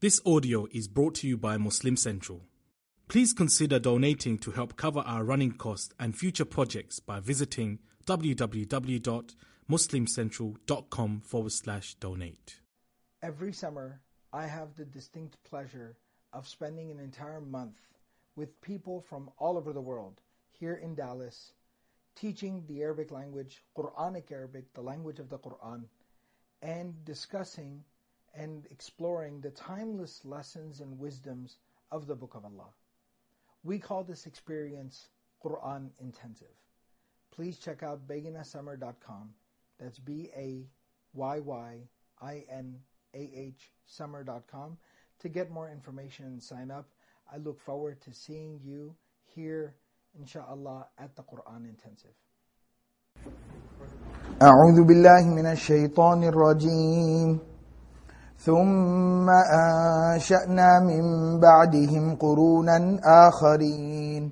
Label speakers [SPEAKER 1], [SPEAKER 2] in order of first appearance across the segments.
[SPEAKER 1] This audio is brought to you by Muslim Central. Please consider donating to help cover our running costs and future projects by visiting www.muslimcentral.com forward slash donate.
[SPEAKER 2] Every summer, I have the distinct pleasure of spending an entire month with people from all over the world here in Dallas, teaching the Arabic language, Quranic Arabic, the language of the Quran, and discussing and exploring the timeless lessons and wisdoms of the Book of Allah. We call this experience Quran Intensive. Please check out bayyinahsummer.com. That's B A Y Y I N A H summer.com to get more information and sign up. I look forward to seeing you here, inshallah, at the Quran Intensive.
[SPEAKER 3] أعوذ بالله من الشيطان الرجيم ثم أنشأنا من بعدهم قرونا آخرين.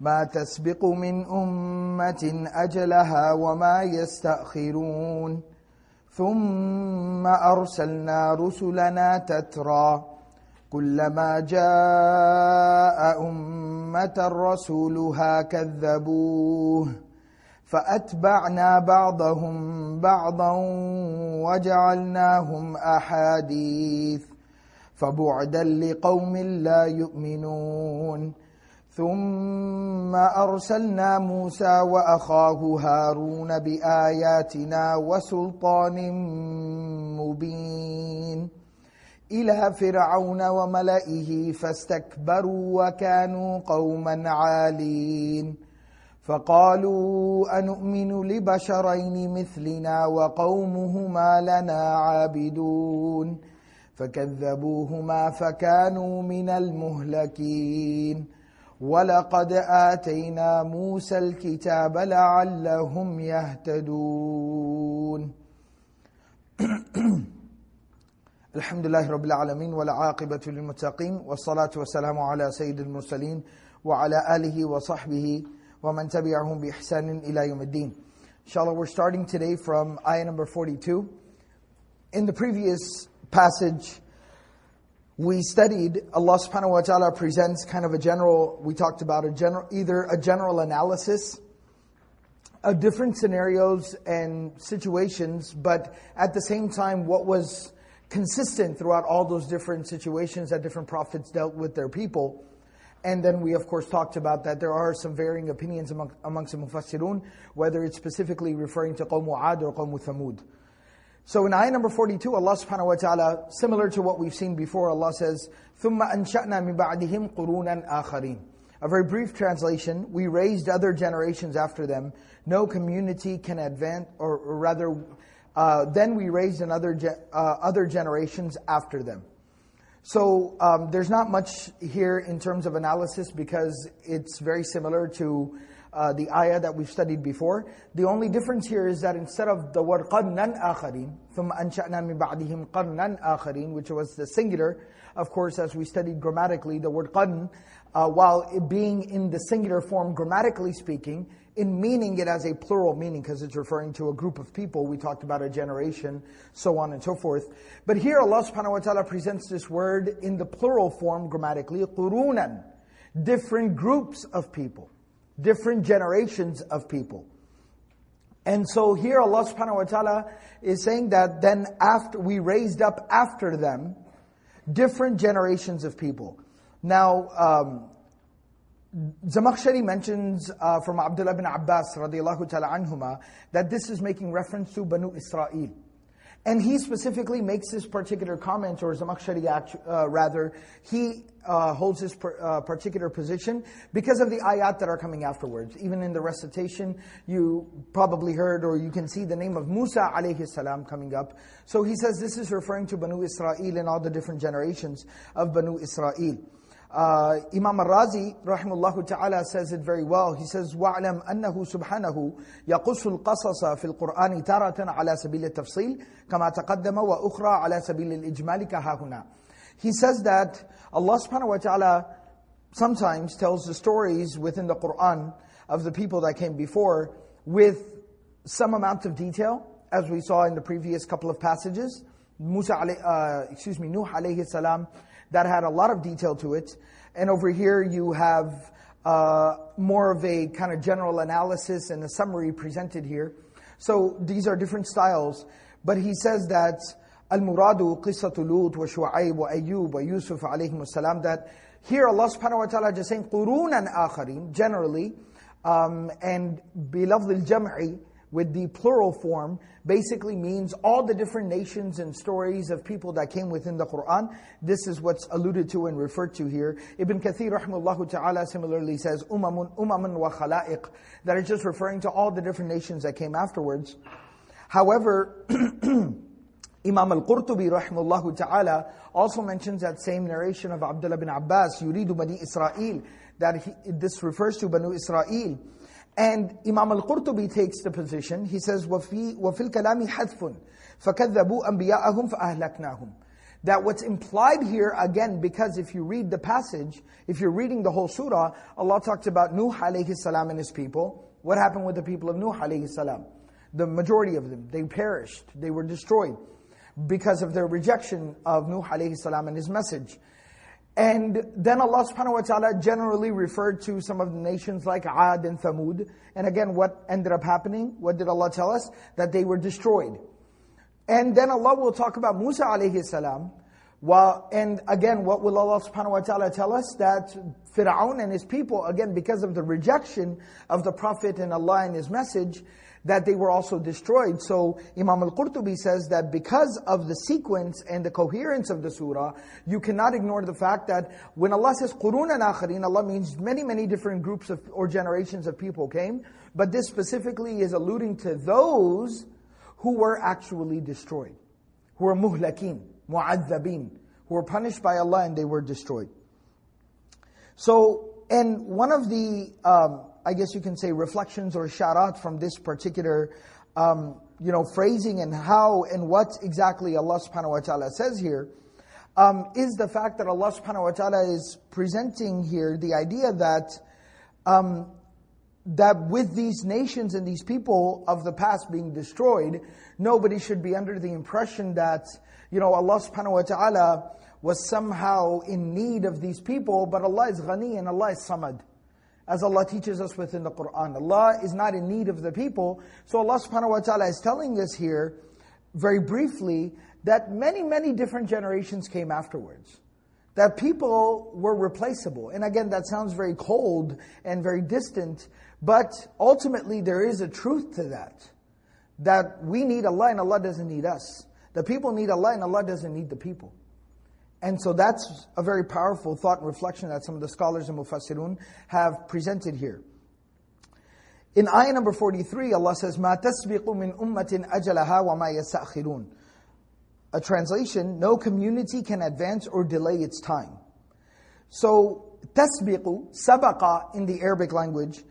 [SPEAKER 3] ما تسبق من أمة أجلها وما يستأخرون. ثم أرسلنا رسلنا تترى. كلما جاء أمة رسولها كذبوه. فأتبعنا بعضهم بعضا وجعلناهم أحاديث فبعدا لقوم لا يؤمنون. ثم أرسلنا موسى وأخاه هارون بآياتنا وسلطان مبين إلى فرعون وملئه فاستكبروا وكانوا قوما عالين. فقالوا أنؤمن لبشرين مثلنا وقومهما لنا عابدون فكذبوهما فكانوا من المهلكين ولقد آتينا موسى الكتاب لعلهم يهتدون. الحمد لله رب العالمين والعاقبة للمتقين والصلاة والسلام على سيد المرسلين وعلى آله وصحبه ومن تبعهم بإحسان إلى يوم الدين. Inshallah, we're starting today from ayah number 42. In the previous passage, we studied Allah subhanahu wa ta'ala presents kind of a general, we talked about a general, either a general analysis of different scenarios and situations, but at the same time, what was consistent throughout all those different situations that different prophets dealt with their people. And then we, of course, talked about that there are some varying opinions among, amongst the Mufassirun, whether it's specifically referring to Qawm Ad or Qawm Thamud. So in ayah number 42, Allah subhanahu wa ta'ala, similar to what we've seen before, Allah says, ثُمَّ أَنشَأْنَا مِن بَعْدِهِمْ قُرُونًا آخَرِينَ A very brief translation, we raised other generations after them. No community can advance, or, or rather, uh, then we raised another ge- uh, other generations after them. So um, there's not much here in terms of analysis because it's very similar to uh, the ayah that we've studied before. The only difference here is that instead of the word قَرْنًا آخَرِينَ ثُمَّ أَنْشَأْنَا مِن بَعْدِهِمْ قَرْنًا آخَرِينَ which was the singular, of course, as we studied grammatically, the word qarn, uh, while it being in the singular form, grammatically speaking, in meaning it has a plural meaning because it's referring to a group of people. We talked about a generation, so on and so forth. But here Allah subhanahu wa ta'ala presents this word in the plural form grammatically, qurunan, different groups of people, different generations of people. And so here Allah subhanahu wa ta'ala is saying that then after we raised up after them different generations of people. Now, um, Zamakhshari mentions uh, from Abdullah bin Abbas radiallahu ta'ala anhuma that this is making reference to Banu Israel. And he specifically makes this particular comment, or Zamakhshari uh, rather, he uh, holds this per, uh, particular position because of the ayat that are coming afterwards. Even in the recitation, you probably heard or you can see the name of Musa alayhi salam coming up. So he says this is referring to Banu Israel and all the different generations of Banu Israel. Uh, Imam Al-Razi, rahimahullah ta'ala, says it very well. He says, وَاعْلَمْ أَنَّهُ سُبْحَانَهُ يَقُصُ الْقَصَصَ فِي الْقُرْآنِ تَارَةً عَلَى سَبِيلِ التَّفْصِيلِ كَمَا تَقَدَّمَ وَأُخْرى عَلى سَبِيلِ الْإِجْمَالِ كَهَاهُنَا He says that Allah subhanahu wa ta'ala sometimes tells the stories within the Qur'an of the people that came before with some amount of detail, as we saw in the previous couple of passages. Musa, uh, excuse me, Nuh alayhi salam, that had a lot of detail to it. And over here you have uh, more of a kind of general analysis and a summary presented here. So these are different styles. But he says that Al-Muradu قصة لوط وشعيب وأيوب ويوسف عليهم السلام that here Allah subhanahu wa ta'ala just saying قرونا آخرين generally um, and بلفظ الجمع with the plural form basically means all the different nations and stories of people that came within the Quran. This is what's alluded to and referred to here. Ibn Kathir rahimahullah ta'ala similarly says, umamun, umamun wa khala'iq, that is just referring to all the different nations that came afterwards. However, Imam al-Qurtubi rahimahullah ta'ala also mentions that same narration of Abdullah bin Abbas, yuridu bani Israel, that he, this refers to Banu Israel. And Imam al-Qurtubi takes the position, he says, وَفِي, وَفِي الْكَلَامِ حَذْفٌ فَكَذَّبُوا أَنْبِيَاءَهُمْ فَأَهْلَكْنَاهُمْ That what's implied here, again, because if you read the passage, if you're reading the whole surah, Allah talks about Nuh alayhi salam and his people. What happened with the people of Nuh alayhi salam? The majority of them, they perished, they were destroyed because of their rejection of Nuh alayhi salam and his message. And then Allah subhanahu wa ta'ala generally referred to some of the nations like Ad and Thamud. And again, what ended up happening? What did Allah tell us? That they were destroyed. And then Allah will talk about Musa alayhi salam. Well, and again, what will Allah subhanahu wa ta'ala tell us? That Fir'aun and his people, again, because of the rejection of the Prophet and Allah and his message, that they were also destroyed. So Imam al-Qurtubi says that because of the sequence and the coherence of the surah, you cannot ignore the fact that when Allah says qurun and Allah means many, many different groups of, or generations of people came, but this specifically is alluding to those who were actually destroyed, who were muhlakin mu'adhabin, who were punished by Allah and they were destroyed. So, and one of the um, I guess you can say, reflections or sharat from this particular, um, you know, phrasing and how and what exactly Allah subhanahu wa ta'ala says here, um, is the fact that Allah subhanahu wa ta'ala is presenting here the idea that, um, that with these nations and these people of the past being destroyed, nobody should be under the impression that, you know, Allah subhanahu wa ta'ala was somehow in need of these people, but Allah is ghani and Allah is samad as Allah teaches us within the Quran. Allah is not in need of the people. So Allah subhanahu wa ta'ala is telling us here, very briefly, that many, many different generations came afterwards. That people were replaceable. And again, that sounds very cold and very distant, but ultimately there is a truth to that. That we need Allah and Allah doesn't need us. The people need Allah and Allah doesn't need the people. And so that's a very powerful thought and reflection that some of the scholars and mufassirun have presented here. In ayah number 43, Allah says, مَا تَسْبِقُ مِنْ أُمَّةٍ أَجَلَهَا وَمَا يَسْتَأْخِرُونَ A translation, no community can advance or delay its time. So, tasbiqu, sabaqa in the Arabic language,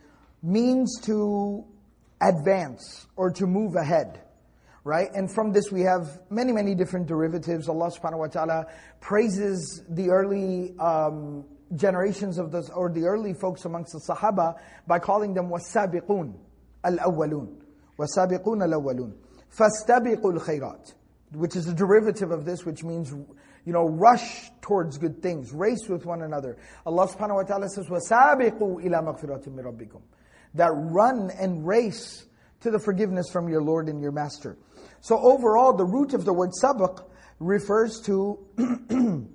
[SPEAKER 3] means to advance or to move ahead right? And from this we have many, many different derivatives. Allah subhanahu wa ta'ala praises the early um, generations of the, or the early folks amongst the Sahaba by calling them wasabiqun al-awwalun. Wasabiqun al-awwalun. Fastabiqul khairat. Which is a derivative of this, which means, you know, rush towards good things, race with one another. Allah subhanahu wa ta'ala says, وَسَابِقُوا إِلَى مَغْفِرَةٍ مِّن رَبِّكُمْ That run and race to the forgiveness from your Lord and your Master. So overall, the root of the word sabaq refers to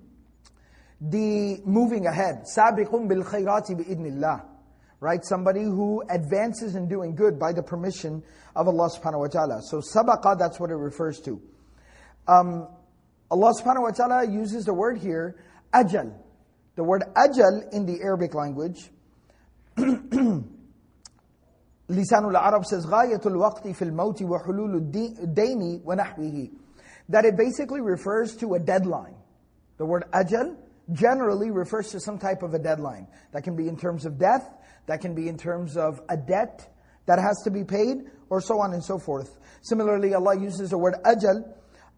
[SPEAKER 3] the moving ahead. Sabiqun bil khayrati bi Right? Somebody who advances in doing good by the permission of Allah subhanahu wa ta'ala. So sabaqa, that's what it refers to. Um, Allah subhanahu wa ta'ala uses the word here, ajal. The word ajal in the Arabic language Lisanul Arab says, غَايَةُ الْوَقْتِ فِي الْمَوْتِ وَحُلُولُ الدَّيْنِ وَنَحْوِهِ That it basically refers to a deadline. The word ajal generally refers to some type of a deadline. That can be in terms of death, that can be in terms of a debt that has to be paid, or so on and so forth. Similarly, Allah uses the word ajal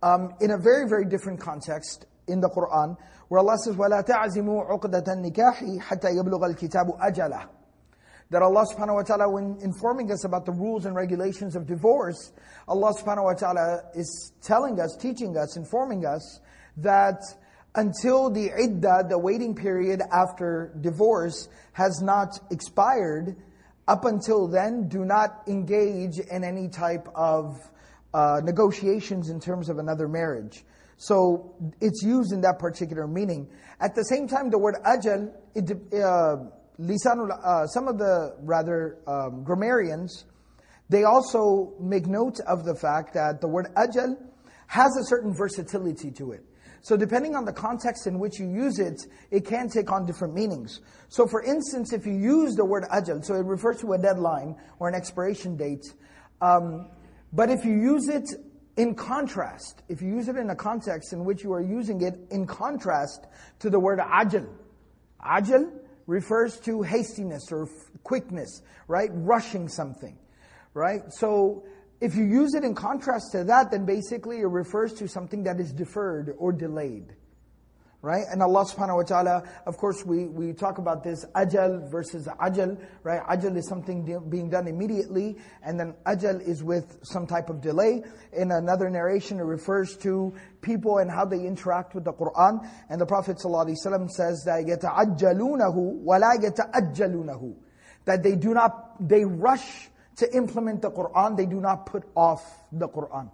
[SPEAKER 3] um, in a very, very different context in the Quran, where Allah says, وَلَا تَعْزِمُوا عُقْدَةَ النِّكَاحِ حَتَّى يَبْلُغَ الْكِتَابُ أَجَلَهُ that Allah subhanahu wa ta'ala, when informing us about the rules and regulations of divorce, Allah subhanahu wa ta'ala is telling us, teaching us, informing us that until the iddah, the waiting period after divorce, has not expired, up until then, do not engage in any type of uh, negotiations in terms of another marriage. So it's used in that particular meaning. At the same time, the word ajal, it, uh, lisanul, uh, some of the rather um, grammarians, they also make note of the fact that the word ajal has a certain versatility to it. So depending on the context in which you use it, it can take on different meanings. So for instance, if you use the word ajal, so it refers to a deadline or an expiration date, um, but if you use it in contrast, if you use it in a context in which you are using it in contrast to the word ajal, ajal refers to hastiness or quickness, right? Rushing something, right? So if you use it in contrast to that, then basically it refers to something that is deferred or delayed Right? And Allah subhanahu wa ta'ala, of course, we, we talk about this ajal versus ajal, right? Ajal is something de- being done immediately, and then ajal is with some type of delay. In another narration, it refers to people and how they interact with the Quran. And the Prophet ﷺ says that يَتَعَجَّلُونَهُ وَلَا يَتَأَجَّلُونَهُ That they do not, they rush to implement the Quran, they do not put off the Quran.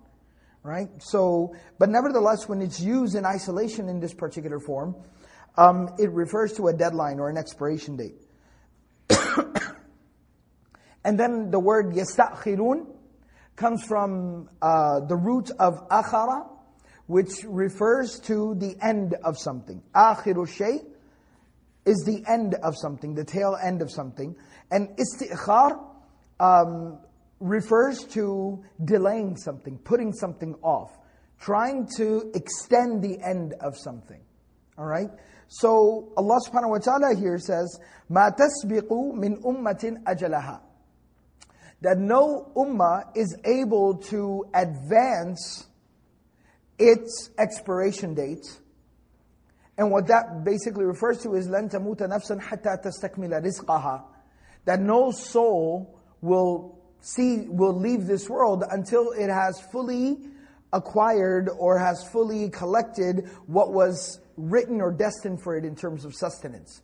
[SPEAKER 3] Right? So, but nevertheless, when it's used in isolation in this particular form, um, it refers to a deadline or an expiration date. and then the word يَسْتَأْخِرُونَ comes from uh, the root of akhara, which refers to the end of something. Akhiru shay is the end of something, the tail end of something. And istikhar um, refers to delaying something, putting something off, trying to extend the end of something. All right? So Allah subhanahu wa ta'ala here says, مَا تَسْبِقُ مِنْ أُمَّةٍ أَجَلَهَا That no ummah is able to advance its expiration date. And what that basically refers to is لَن تَمُوتَ نَفْسًا حَتَّى تَسْتَكْمِلَ رِزْقَهَا That no soul will see will leave this world until it has fully acquired or has fully collected what was written or destined for it in terms of sustenance.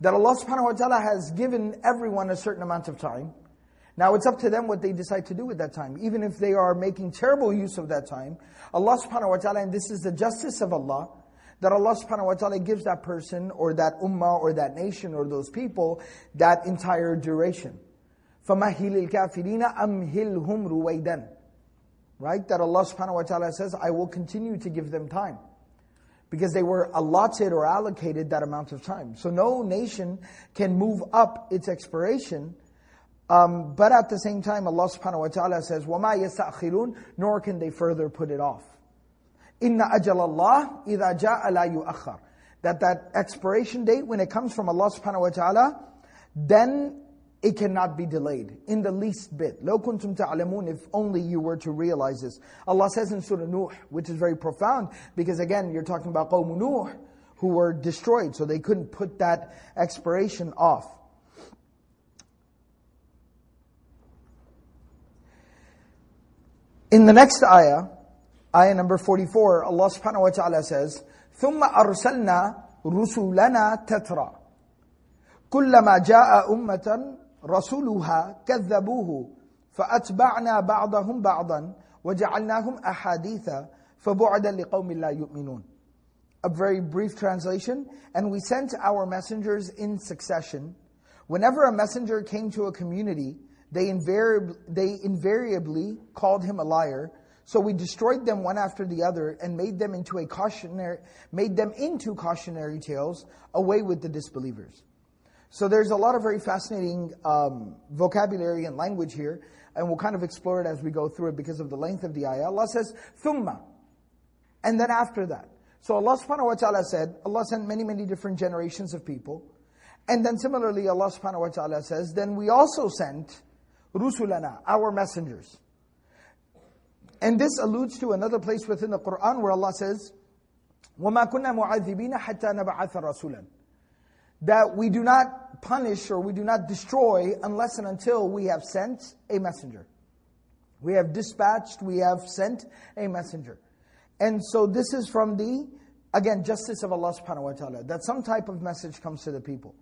[SPEAKER 3] That Allah subhanahu wa ta'ala has given everyone a certain amount of time. Now it's up to them what they decide to do with that time. Even if they are making terrible use of that time, Allah subhanahu wa ta'ala, and this is the justice of Allah, that Allah subhanahu wa ta'ala gives that person or that ummah or that nation or those people that entire duration. فَمَهِّلِ الْكَافِرِينَ أَمْهِلْهُمْ رُوَيْدًا Right? That Allah subhanahu wa ta'ala says, I will continue to give them time. Because they were allotted or allocated that amount of time. So no nation can move up its expiration. Um, but at the same time, Allah subhanahu wa ta'ala says, وَمَا يَسْتَأْخِرُونَ Nor can they further put it off. إِنَّ أَجَلَ اللَّهِ إِذَا جَاءَ لَا يُؤَخَّرُ That that expiration date, when it comes from Allah subhanahu wa ta'ala, then it cannot be delayed in the least bit. لو كنتم تعلمون if only you were to realize this. Allah says in Surah Nuh, which is very profound, because again, you're talking about قوم Nuh, who were destroyed, so they couldn't put that expiration off. In the next ayah, ayah number 44, Allah subhanahu wa ta'ala says, ثُمَّ أَرْسَلْنَا رُسُلَنَا تَتْرَى كلما جاء أمة رسولها كذبوه فأتبعنا بعضهم بعضا وجعلناهم أحاديث فبعدا لقوم لا يؤمنون A very brief translation. And we sent our messengers in succession. Whenever a messenger came to a community, they invariably, they invariably called him a liar. So we destroyed them one after the other and made them into a cautionary, made them into cautionary tales away with the disbelievers. So there's a lot of very fascinating um, vocabulary and language here, and we'll kind of explore it as we go through it because of the length of the ayah. Allah says, thumma, and then after that. So Allah subhanahu wa ta'ala said, Allah sent many, many different generations of people. And then similarly, Allah subhanahu wa ta'ala says, then we also sent rusulana, our messengers. And this alludes to another place within the Quran where Allah says, وَمَا كُنَّا مُعَذِّبِينَ حَتَّى نَبْعَثَ رَسُولًا that we do not punish or we do not destroy unless and until we have sent a messenger. We have dispatched, we have sent a messenger. And so this is from the, again, justice of Allah subhanahu wa ta'ala, that some type of message comes to the people.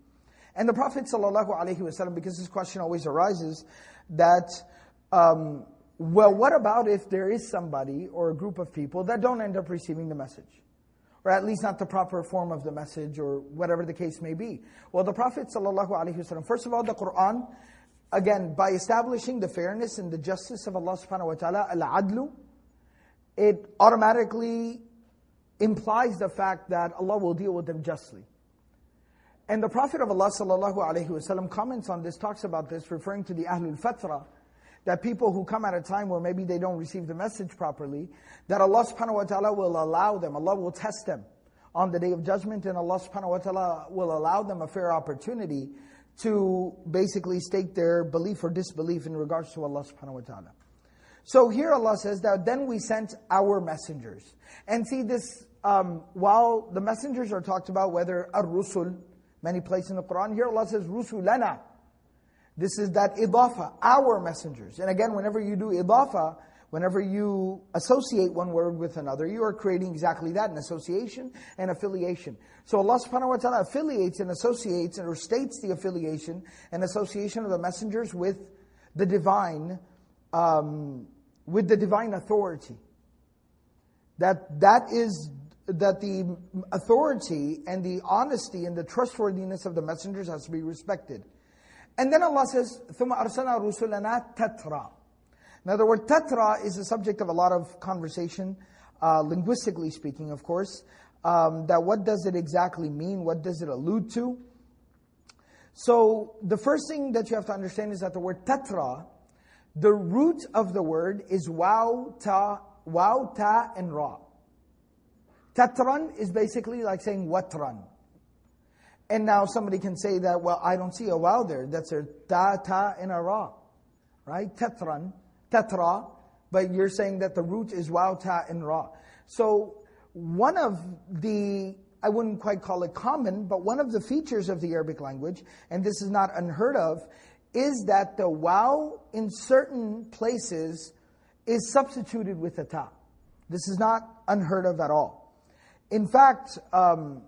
[SPEAKER 3] And the Prophet ﷺ, because this question always arises, that, um, well, what about if there is somebody or a group of people that don't end up receiving the message? Or at least not the proper form of the message, or whatever the case may be. Well, the Prophet ﷺ, first of all, the Quran, again, by establishing the fairness and the justice of Allah subhanahu wa ta'ala, al-adlu, it automatically implies the fact that Allah will deal with them justly. And the Prophet of Allah sallallahu wasallam comments on this, talks about this, referring to the Ahlul Fatra, that people who come at a time where maybe they don't receive the message properly, that Allah subhanahu wa ta'ala will allow them, Allah will test them on the day of judgment, and Allah subhanahu wa ta'ala will allow them a fair opportunity to basically state their belief or disbelief in regards to Allah subhanahu wa ta'ala. So here Allah says that then we sent our messengers. And see this, um, while the messengers are talked about, whether ar-rusul, many places in the Quran, here Allah says rusulana. This is that idafa, our messengers. And again, whenever you do idafa, whenever you associate one word with another, you are creating exactly that, an association and affiliation. So Allah subhanahu wa ta'ala affiliates and associates or states the affiliation and association of the messengers with the divine um, with the divine authority. That that is that the authority and the honesty and the trustworthiness of the messengers has to be respected. And then Allah says, ثُمَّ أَرْسَلْنَا رُسُلَنَا تَتْرَى Now the word tatra is the subject of a lot of conversation, uh, linguistically speaking, of course. Um, that what does it exactly mean? What does it allude to? So the first thing that you have to understand is that the word tatra the root of the word is waw, ta, waw, ta, and ra. Tatran is basically like saying watran. And now somebody can say that, well, I don't see a waw there. That's a ta, ta, and a ra. Right? Tetran, tetra, but you're saying that the root is waw, ta, and ra. So one of the, I wouldn't quite call it common, but one of the features of the Arabic language, and this is not unheard of, is that the waw in certain places is substituted with a ta. This is not unheard of at all. In fact, um,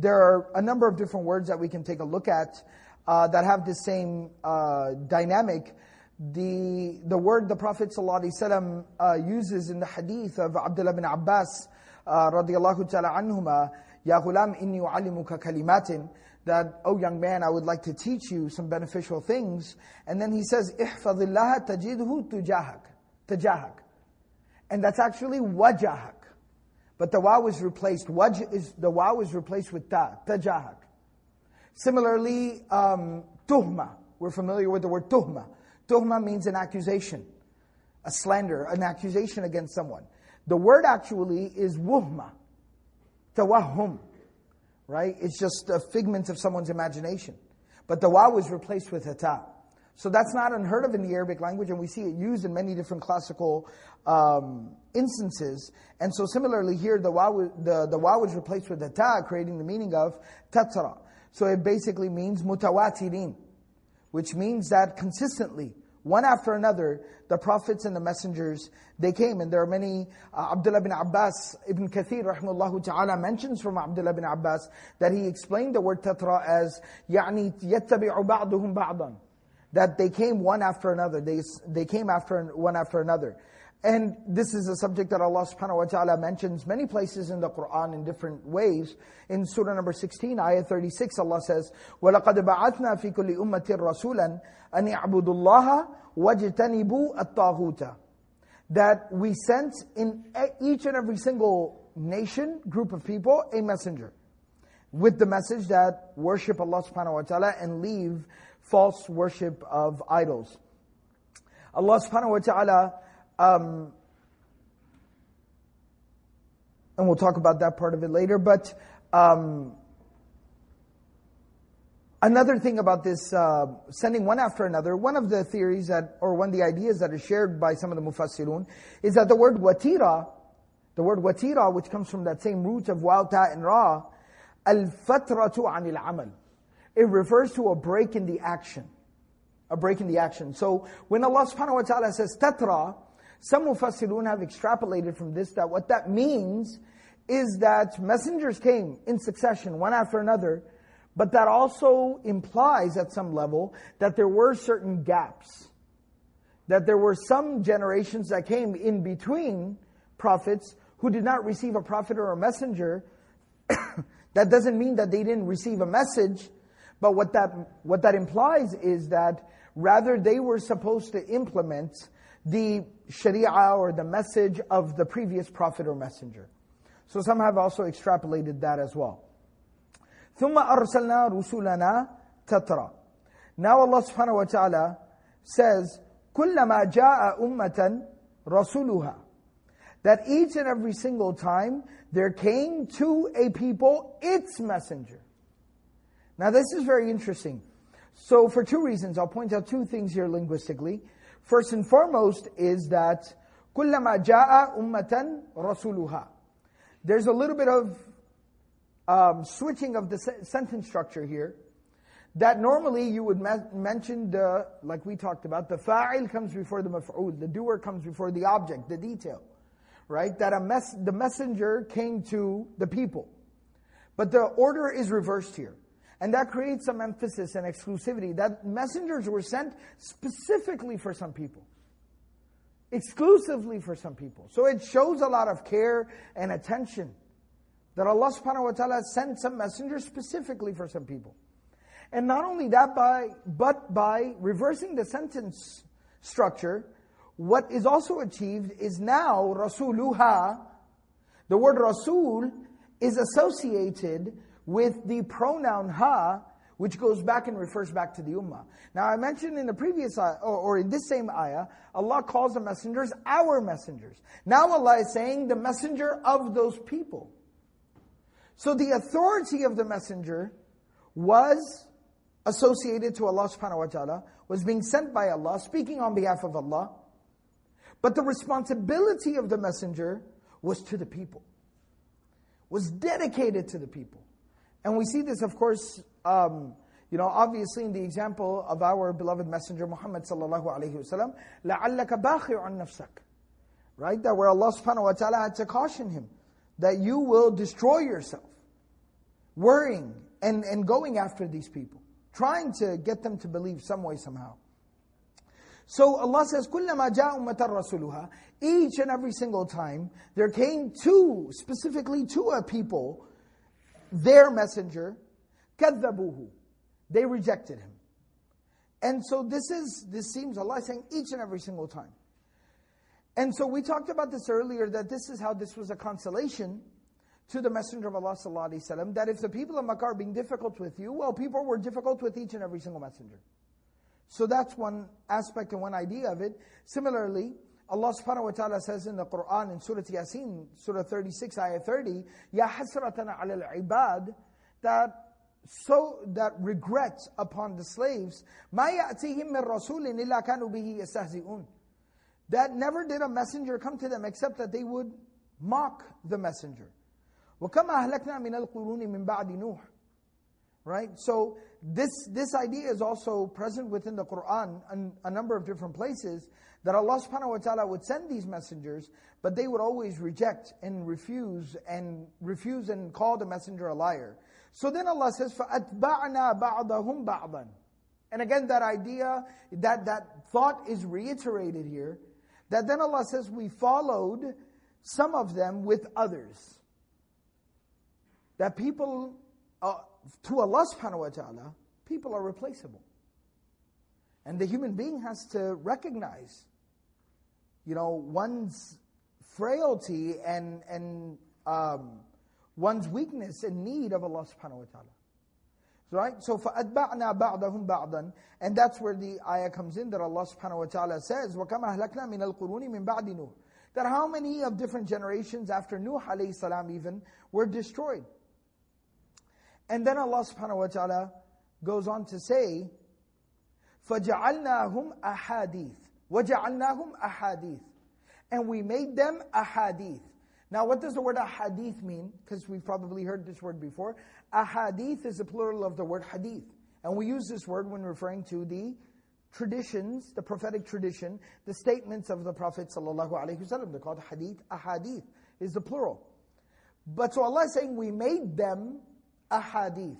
[SPEAKER 3] there are a number of different words that we can take a look at uh, that have the same uh, dynamic. The, the word the Prophet ﷺ uh, uses in the hadith of Abdullah bin Abbas uh, ta'ala anhuma, Ya ghulam inni u'alimuka kalimatin, that, oh young man, I would like to teach you some beneficial things. And then he says, إِحْفَظِ اللَّهَ تَجِدُهُ تُجَاهَكَ tajahak. And that's actually wajahak. But the waw is replaced, waj is, the waw is replaced with ta, tajahak. Similarly, um, tuhma. We're familiar with the word tuhma. Tuhma means an accusation, a slander, an accusation against someone. The word actually is wuhma, tawahum right? It's just a figment of someone's imagination. But the waw was replaced with a ta. So that's not unheard of in the Arabic language, and we see it used in many different classical um, instances. And so similarly here, the waw, the, the waw was replaced with a ta, creating the meaning of tatra. So it basically means mutawatirin, which means that consistently, one after another, the prophets and the messengers, they came. And there are many, uh, Abdullah bin Abbas, Ibn Kathir, rahimahullah ta'ala, mentions from Abdullah bin Abbas that he explained the word tatra as, يعني يتبع بعضهم بعضا. That they came one after another. They, they came after one after another. And this is a subject that Allah subhanahu wa ta'ala mentions many places in the Quran in different ways. In Surah number 16, ayah 36, Allah says, وَلَقَدْ بَعَثْنَا فِي كُلِّ أُمَّةٍ رَسُولًا أَنْ يَعْبُدُوا اللَّهَ وَاجْتَنِبُوا الطَّاغُوتَ That we sent in each and every single nation, group of people, a messenger. With the message that worship Allah subhanahu wa ta'ala and leave false worship of idols. Allah subhanahu wa ta'ala um, and we'll talk about that part of it later. But um, another thing about this uh, sending one after another, one of the theories that, or one of the ideas that is shared by some of the mufassirun, is that the word watira, the word watira, which comes from that same root of waw, ta, and ra, al-fatratu anil amal. It refers to a break in the action. A break in the action. So when Allah subhanahu wa ta'ala says tatra, some mufassirun have extrapolated from this that what that means is that messengers came in succession, one after another, but that also implies at some level that there were certain gaps. That there were some generations that came in between prophets who did not receive a prophet or a messenger. that doesn't mean that they didn't receive a message, but what that, what that implies is that rather they were supposed to implement the sharia or the message of the previous prophet or messenger. So some have also extrapolated that as well. ثم أرسلنا رسلنا تترى. Now Allah subhanahu wa ta'ala says, كلما جاء أمة رسولها. That each and every single time there came to a people its messenger. Now this is very interesting. So for two reasons, I'll point out two things here linguistically. First and foremost is that كلما جاء أمة رسولها. There's a little bit of um, switching of the se- sentence structure here. That normally you would me- mention the, like we talked about, the fa'il comes before the maf'ul, the doer comes before the object, the detail. Right? That a mess, the messenger came to the people. But the order is reversed here. And that creates some emphasis and exclusivity that messengers were sent specifically for some people. Exclusively for some people. So it shows a lot of care and attention that Allah subhanahu wa ta'ala sent some messengers specifically for some people. And not only that, by but by reversing the sentence structure, what is also achieved is now Rasuluha, the word Rasul is associated with the pronoun ha, which goes back and refers back to the ummah. Now I mentioned in the previous ayah, or, or in this same ayah, Allah calls the messengers our messengers. Now Allah is saying the messenger of those people. So the authority of the messenger was associated to Allah subhanahu wa ta'ala, was being sent by Allah, speaking on behalf of Allah. But the responsibility of the messenger was to the people, was dedicated to the people. And we see this, of course, um, you know, obviously in the example of our beloved messenger Muhammad sallallahu alayhi wasallam, لَعَلَّكَ بَاخِعٌ نَفْسَكَ Right? That where Allah subhanahu wa ta'ala had to caution him that you will destroy yourself, worrying and, and going after these people, trying to get them to believe some way, somehow. So Allah says, كُلَّمَا جَاء أُمَّةً رَسُولُهَا Each and every single time, there came to, specifically to a people, their messenger, كَذَّبُوهُ They rejected him. And so this is, this seems Allah saying each and every single time. And so we talked about this earlier that this is how this was a consolation to the Messenger of Allah sallallahu that if the people of Makkah are being difficult with you, well, people were difficult with each and every single messenger. So that's one aspect and one idea of it. Similarly, Allah subhanahu wa ta'ala says in the Quran in Surah Yasin, Surah 36, Ayah 30, Ya hasratana ala al-ibad, that so that regret upon the slaves, ما يأتيهم من رسول إلا كانوا به يستهزئون that never did a messenger come to them except that they would mock the messenger. وَكَمَا أَهْلَكْنَا مِنَ الْقُرُونِ مِنْ بَعْدِ نُوحٍ Right? So this, this idea is also present within the Quran in a number of different places that Allah subhanahu wa ta'ala would send these messengers, but they would always reject and refuse and refuse and call the messenger a liar. So then Allah says, فَأَتْبَعْنَا بَعْضَهُمْ بَعْضًا And again, that idea, that, that thought is reiterated here, that then Allah says, we followed some of them with others. That people, uh, to Allah subhanahu wa ta'ala, people are replaceable. And the human being has to recognize, you know, one's frailty and, and um, one's weakness and need of Allah subhanahu wa ta'ala. Right? So فَأَتْبَعْنَا بَعْضَهُمْ بَعْضًا And that's where the ayah comes in that Allah subhanahu wa ta'ala says, وَكَمَا أَهْلَكْنَا مِنَ الْقُرُونِ مِنْ بَعْدِ نُوحٍ That how many of different generations after Nuh alayhi salam even were destroyed. And then Allah subhanahu wa ta'ala goes on to say, فَجَعَلْنَاهُمْ أَحَادِيث وَجَعَلْنَاهُمْ أَحَادِيث And we made them ahadith. Now, what does the word ahadith mean? Because we've probably heard this word before. Ahadith is the plural of the word hadith. And we use this word when referring to the traditions, the prophetic tradition, the statements of the Prophet sallallahu alaihi wasallam. They're called hadith. Ahadith is the plural. But so Allah is saying we made them ahadith.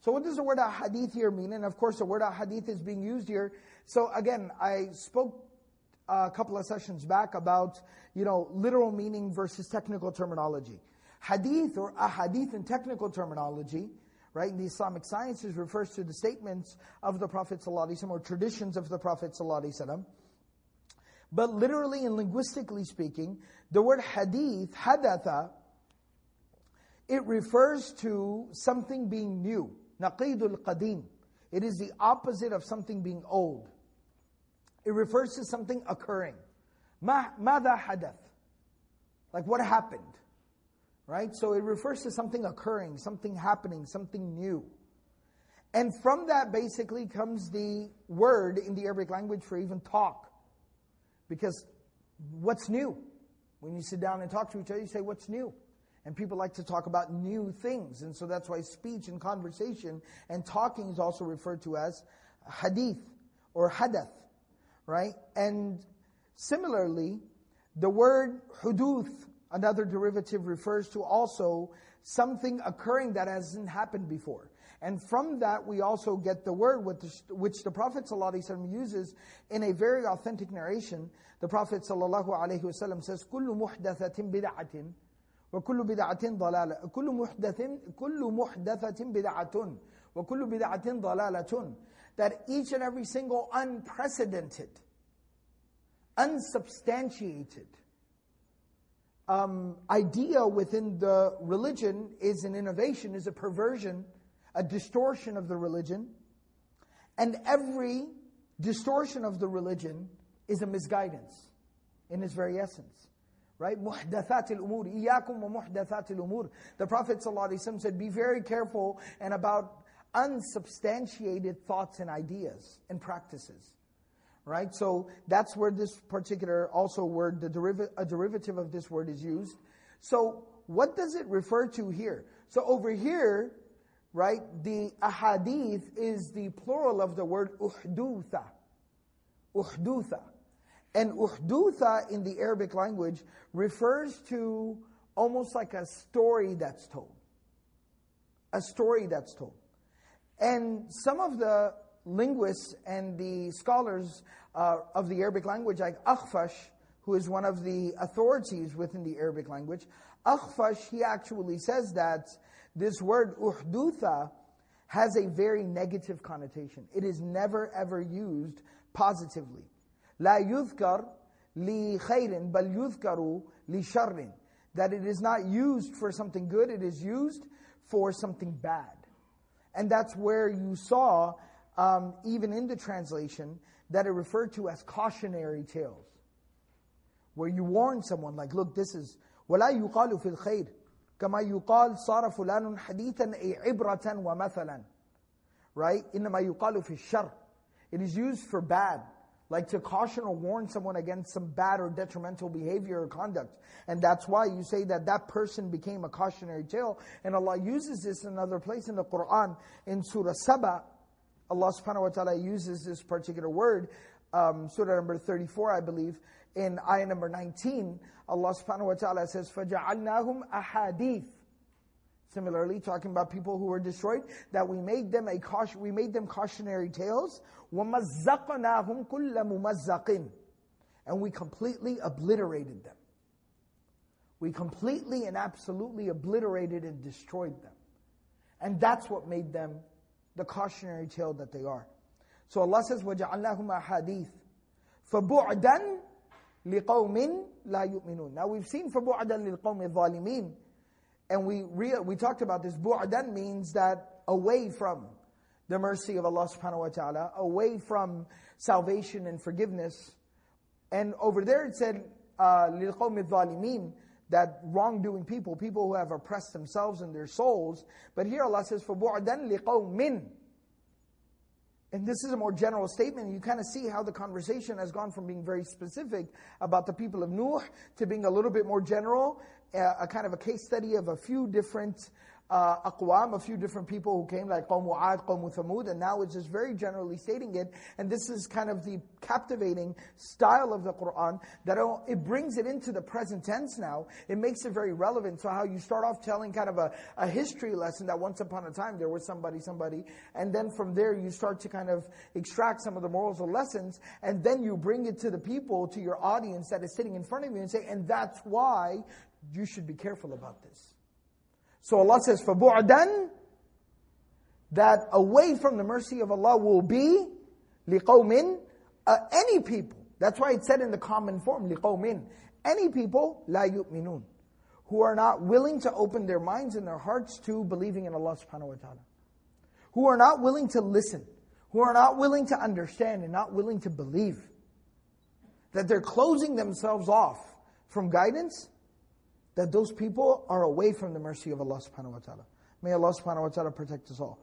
[SPEAKER 3] So what does the word ahadith here mean? And of course the word ahadith is being used here. So again, I spoke a couple of sessions back about, you know, literal meaning versus technical terminology. Hadith or ahadith in technical terminology, right, in the Islamic sciences refers to the statements of the Prophet ﷺ or traditions of the Prophet ﷺ. But literally and linguistically speaking, the word hadith, hadatha, it refers to something being new. Naqidul qadim. It is the opposite of something being old. It refers to something occurring. Ma, mada hadath. Like what happened. Right? So it refers to something occurring, something happening, something new. And from that basically comes the word in the Arabic language for even talk. Because what's new? When you sit down and talk to each other, you say, what's new? And people like to talk about new things. And so that's why speech and conversation and talking is also referred to as hadith or hadath, right? And similarly, the word huduth, another derivative, refers to also something occurring that hasn't happened before. And from that, we also get the word which the Prophet ﷺ uses in a very authentic narration. The Prophet ﷺ says, كُلُّ مُحْدَثَةٍ بِدَعَةٍ وكل بدعة ضلالة كل محدث كل محدثة بدعة وكل بدعة ضلالة that each and every single unprecedented unsubstantiated um, idea within the religion is an innovation, is a perversion, a distortion of the religion. And every distortion of the religion is a misguidance in its very essence. Right? Muhdathat al-umur. Iyakum wa muhdathat al-umur. The Prophet ﷺ said, be very careful and about unsubstantiated thoughts and ideas and practices. Right? So that's where this particular also word, the deriv- a derivative of this word is used. So what does it refer to here? So over here, right, the ahadith is the plural of the word uhdutha. Uhdutha. And uhdutha in the Arabic language refers to almost like a story that's told. A story that's told. And some of the linguists and the scholars uh, of the Arabic language, like Akhfash, who is one of the authorities within the Arabic language, Akhfash, he actually says that this word uhdutha has a very negative connotation. It is never ever used positively. لا يذكر لخير بل يذكر لشر that it is not used for something good, it is used for something bad. And that's where you saw, um, even in the translation, that it referred to as cautionary tales. Where you warn someone, like, look, this is, وَلَا يُقَالُ فِي الْخَيْرِ كما يقال صار فلان حديثا أي عبرة ومثلا right إنما يقال في الشر it is used for bad like to caution or warn someone against some bad or detrimental behavior or conduct. And that's why you say that that person became a cautionary tale. And Allah uses this in another place in the Quran, in Surah Saba. Allah subhanahu wa ta'ala uses this particular word, um, Surah number 34, I believe, in ayah number 19. Allah subhanahu wa ta'ala says, فَجَعَلْنَاهُمْ أَحَادِيث Similarly, talking about people who were destroyed, that we made them a caution, we made them cautionary tales. وَمَزَّقْنَاهُمْ كُلَّ مُمَزَّقٍ And we completely obliterated them. We completely and absolutely obliterated and destroyed them. And that's what made them the cautionary tale that they are. So Allah says, وَجَعَلْنَاهُمْ أَحَادِيث فَبُعْدًا لِقَوْمٍ لَا يُؤْمِنُونَ Now we've seen فَبُعْدًا لِلْقَوْمِ الظَّالِمِينَ and we re- we talked about this. Bu'dan means that away from the mercy of Allah subhanahu wa ta'ala, away from salvation and forgiveness. And over there it said, لِلْقَوْمِ الظَّالِمِينَ that wrongdoing people, people who have oppressed themselves and their souls. But here Allah says, فَبُعْدًا لِقَوْمٍ and this is a more general statement. You kind of see how the conversation has gone from being very specific about the people of Nuh to being a little bit more general, uh, a kind of a case study of a few different uh, aqwam, a few different people who came, like Qawm Ad, Qawm Thamud, and now it's just very generally stating it. And this is kind of the captivating style of the Quran, that it brings it into the present tense now. It makes it very relevant. So how you start off telling kind of a, a history lesson that once upon a time there was somebody, somebody, and then from there you start to kind of extract some of the morals or lessons, and then you bring it to the people, to your audience that is sitting in front of you and say, and that's why you should be careful about this. So Allah says, فَبُعْدًا That away from the mercy of Allah will be لِقَوْمٍ uh, Any people. That's why it said in the common form, لِقَوْمٍ Any people, لَا يُؤْمِنُونَ Who are not willing to open their minds and their hearts to believing in Allah subhanahu wa ta'ala. Who are not willing to listen. Who are not willing to understand and not willing to believe. That they're closing themselves off from guidance that those people are away from the mercy of Allah subhanahu wa ta'ala. May Allah subhanahu wa ta'ala protect us all.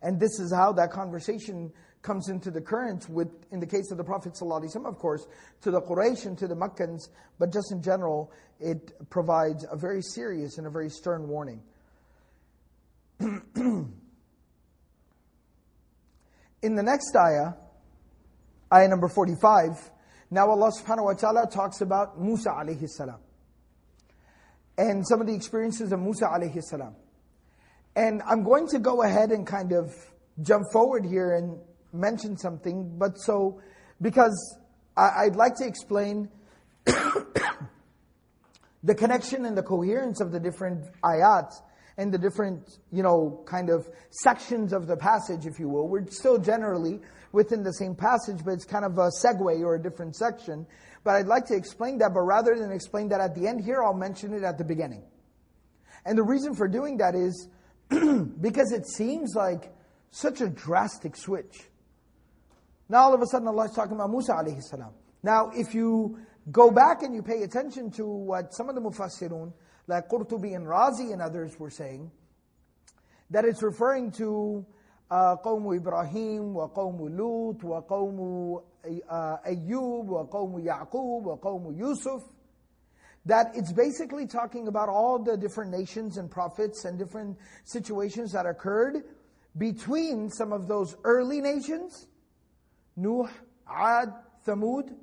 [SPEAKER 3] And this is how that conversation comes into the current with, in the case of the Prophet ﷺ, of course, to the Quraysh and to the Meccans, but just in general, it provides a very serious and a very stern warning. in the next ayah, ayah number 45, now Allah subhanahu wa ta'ala talks about Musa alayhi salam and some of the experiences of Musa alayhi salam. And I'm going to go ahead and kind of jump forward here and mention something, but so, because I, would like to explain the connection and the coherence of the different ayats and the different, you know, kind of sections of the passage, if you will. We're still generally within the same passage, but it's kind of a segue or a different section. But I'd like to explain that, but rather than explain that at the end here, I'll mention it at the beginning. And the reason for doing that is because it seems like such a drastic switch. Now all of a sudden Allah is talking about Musa alayhi salam. Now if you go back and you pay attention to what some of the mufassirun, like Qurtubi and Razi and others were saying, that it's referring to قوم إبراهيم وقوم لوط وقوم أيوب وقوم يعقوب وقوم يوسف that it's basically talking about all the different nations and prophets and different situations that occurred between some of those early nations, Nuh, Ad, Thamud,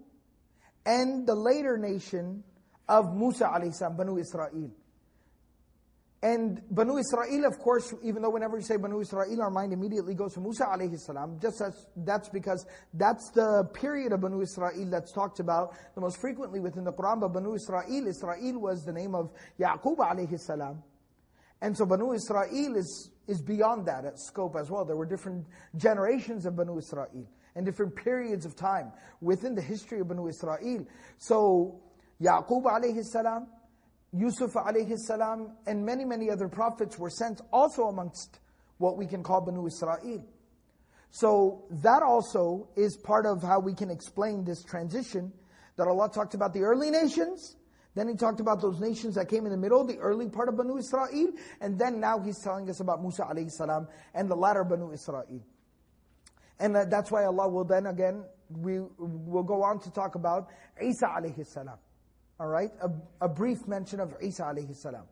[SPEAKER 3] and the later nation of Musa alayhi Banu Israel. And Banu Israel, of course, even though whenever we say Banu Israel, our mind immediately goes to Musa alayhi salam, just as that's because that's the period of Banu Israel that's talked about the most frequently within the Quran. But Banu Israel, Israel was the name of Yaqub alayhi salam. And so Banu Israel is, is beyond that scope as well. There were different generations of Banu Israel and different periods of time within the history of Banu Israel. So Yaqub alayhi salam, Yusuf alayhi salam, and many, many other prophets were sent also amongst what we can call Banu Israel. So that also is part of how we can explain this transition that Allah talked about the early nations, then He talked about those nations that came in the middle, the early part of Banu Israel, and then now He's telling us about Musa alayhi salam and the latter Banu Israel. And that's why Allah will then again, we will go on to talk about Isa alayhi salam. All right, a, a brief mention of Isa alayhi salam.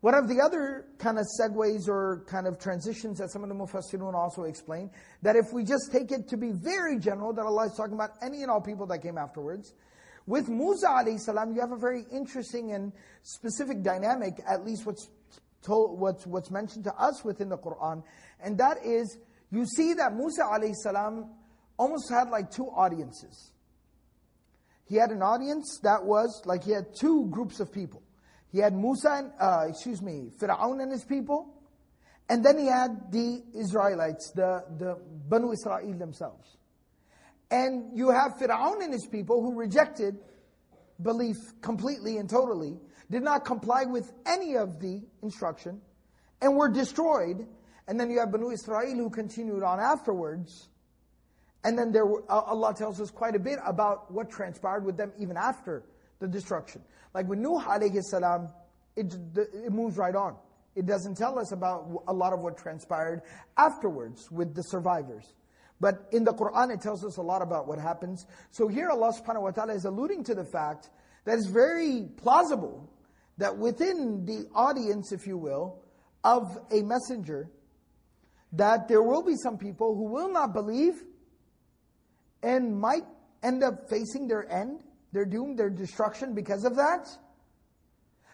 [SPEAKER 3] One of the other kind of segues or kind of transitions that some of the Mufassirun also explain, that if we just take it to be very general, that Allah is talking about any and all people that came afterwards, with Musa alayhi salam, you have a very interesting and specific dynamic, at least what's told, what's, what's mentioned to us within the Quran, and that is, you see that Musa alayhi salam almost had like two audiences. He had an audience that was like he had two groups of people. He had Musa and, uh, excuse me, Fir'aun and his people. And then he had the Israelites, the, the Banu Israel themselves. And you have Fir'aun and his people who rejected belief completely and totally, did not comply with any of the instruction, and were destroyed. And then you have Banu Israel who continued on afterwards and then there Allah tells us quite a bit about what transpired with them even after the destruction. Like with Nuh alayhi salam, it, it moves right on. It doesn't tell us about a lot of what transpired afterwards with the survivors. But in the Quran, it tells us a lot about what happens. So here Allah subhanahu wa ta'ala is alluding to the fact that it's very plausible that within the audience, if you will, of a messenger, that there will be some people who will not believe and might end up facing their end, their doom, their destruction because of that.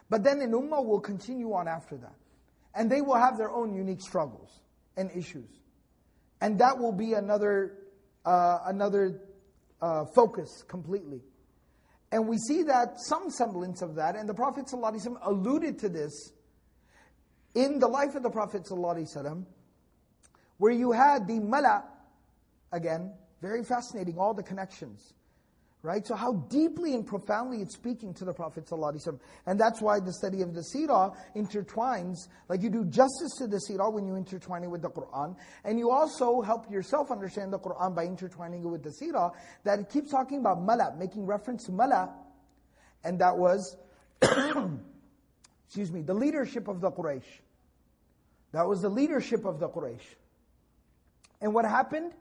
[SPEAKER 3] But then an ummah will continue on after that. And they will have their own unique struggles and issues. And that will be another, uh, another uh, focus completely. And we see that some semblance of that, and the Prophet ﷺ alluded to this in the life of the Prophet ﷺ, where you had the mala, again, very fascinating, all the connections. Right? So how deeply and profoundly it's speaking to the Prophet ﷺ. And that's why the study of the seerah intertwines, like you do justice to the seerah when you intertwine it with the Qur'an. And you also help yourself understand the Qur'an by intertwining it with the seerah, that it keeps talking about mala, making reference to mala. And that was, excuse me, the leadership of the Quraysh. That was the leadership of the Quraysh. And what happened?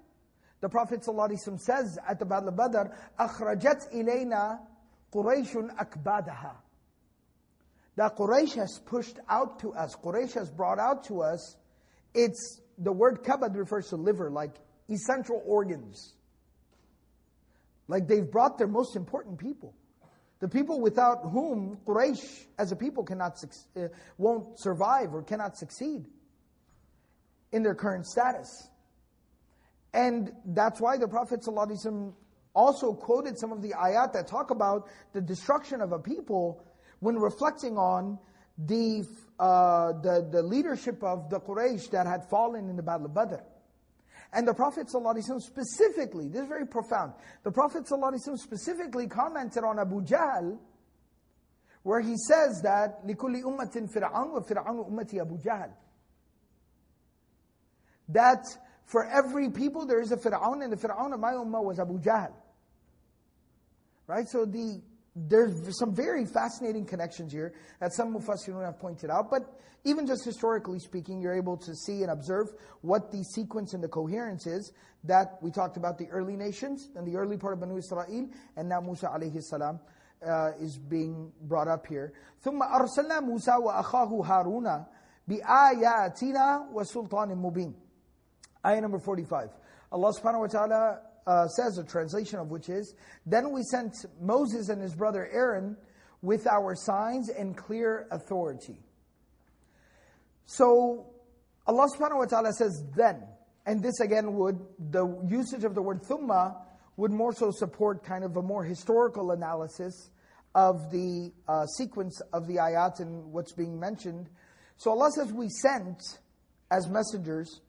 [SPEAKER 3] The Prophet ﷺ says at the Battle of Badr, أخرجت إلينا قريش أكبادها. That Quraysh has pushed out to us, Quraysh has brought out to us, it's, the word kabad refers to liver, like essential organs. Like they've brought their most important people. The people without whom Quraysh as a people cannot, uh, won't survive or cannot succeed in their current status. And that's why the Prophet ﷺ also quoted some of the ayat that talk about the destruction of a people when reflecting on the, uh, the, the leadership of the Quraysh that had fallen in the Battle of Badr. And the Prophet ﷺ specifically, this is very profound, the Prophet ﷺ specifically commented on Abu Jahl, where he says that, لِكُلِّ أُمَّةٍ فِرْعَوْنُ وَفِرْعَوْنُ أُمَّتِي Abu Jahl. That for every people, there is a Fir'aun, and the Fir'aun of my ummah was Abu Jahl. Right? So the there's some very fascinating connections here that some Mufassirun have pointed out, but even just historically speaking, you're able to see and observe what the sequence and the coherence is that we talked about the early nations and the early part of Banu Israel, and now Musa alayhi salam uh, is being brought up here. ثم أرسلنا موسى وأخاه هارون بآياتنا وسلطان مبين Ayah number 45. Allah subhanahu wa ta'ala uh, says, a translation of which is, Then we sent Moses and his brother Aaron with our signs and clear authority. So, Allah subhanahu wa ta'ala says, then. And this again would, the usage of the word thumma would more so support kind of a more historical analysis of the uh, sequence of the ayat and what's being mentioned. So Allah says, we sent as messengers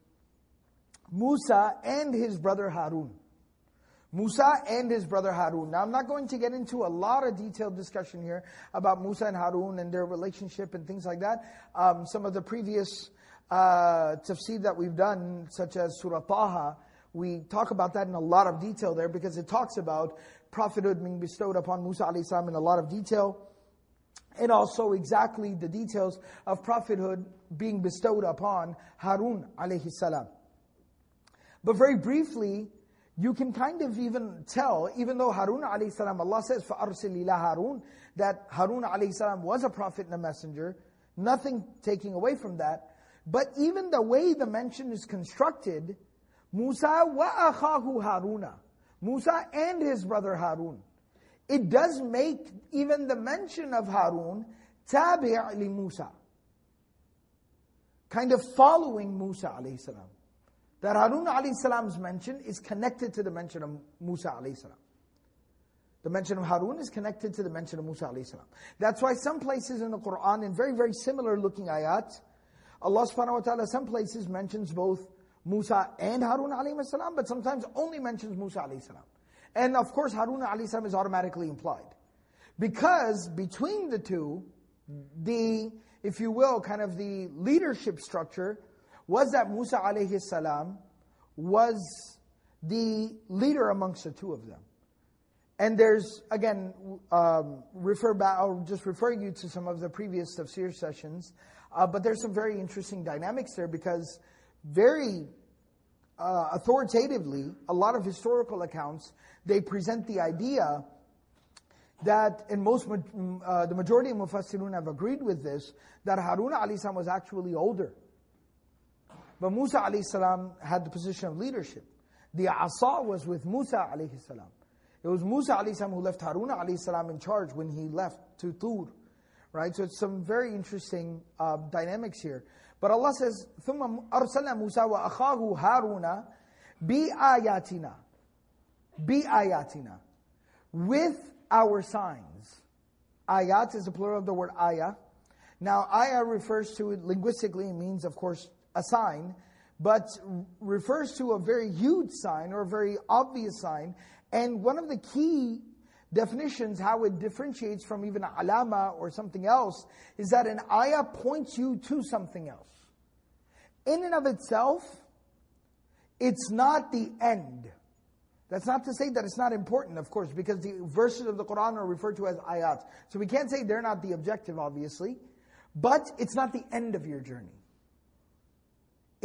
[SPEAKER 3] Musa and his brother Harun. Musa and his brother Harun. Now, I'm not going to get into a lot of detailed discussion here about Musa and Harun and their relationship and things like that. Um, some of the previous uh, tafsir that we've done, such as Surah Taha, we talk about that in a lot of detail there because it talks about prophethood being bestowed upon Musa alayhi in a lot of detail. And also exactly the details of prophethood being bestowed upon Harun alayhi salam. But very briefly, you can kind of even tell, even though Harun alayhi salam, Allah says, فَأَرْسِلْ إِلَىٰ Harun, that Harun alayhi salam was a prophet and a messenger, nothing taking away from that. But even the way the mention is constructed, Musa wa akhahu Haruna, Musa and his brother Harun. It does make even the mention of Harun tabi' li Musa. Kind of following Musa alayhi salam that Harun alayhi salam's mention is connected to the mention of Musa alayhi salam. The mention of Harun is connected to the mention of Musa alayhi salam. That's why some places in the Quran, in very, very similar looking ayat, Allah subhanahu wa ta'ala some places mentions both Musa and Harun alayhi salam, but sometimes only mentions Musa alayhi salam. And of course Harun alayhi salam is automatically implied. Because between the two, the, if you will, kind of the leadership structure was that Musa alayhi salam was the leader amongst the two of them. And there's, again, um, refer back, I'll just refer you to some of the previous tafsir sessions, uh, but there's some very interesting dynamics there because very uh, authoritatively, a lot of historical accounts, they present the idea that, and most, uh, the majority of Mufassirun have agreed with this, that Harun salam was actually older. But Musa alayhi salam had the position of leadership. The asa was with Musa alayhi salam. It was Musa alayhi salam who left Harun alayhi salam in charge when he left to Tur. Right? So it's some very interesting uh, dynamics here. But Allah says, ثُمَّ أَرْسَلْنَا مُوسَى وَأَخَاهُ هَارُونَ بِآيَاتِنَا بِآيَاتِنَا With our signs. Ayat is the plural of the word ayah. Now, ayah refers to, linguistically, it means, of course, a sign, but refers to a very huge sign or a very obvious sign. And one of the key definitions, how it differentiates from even alama or something else, is that an ayah points you to something else. In and of itself, it's not the end. That's not to say that it's not important, of course, because the verses of the Quran are referred to as ayat. So we can't say they're not the objective, obviously, but it's not the end of your journey.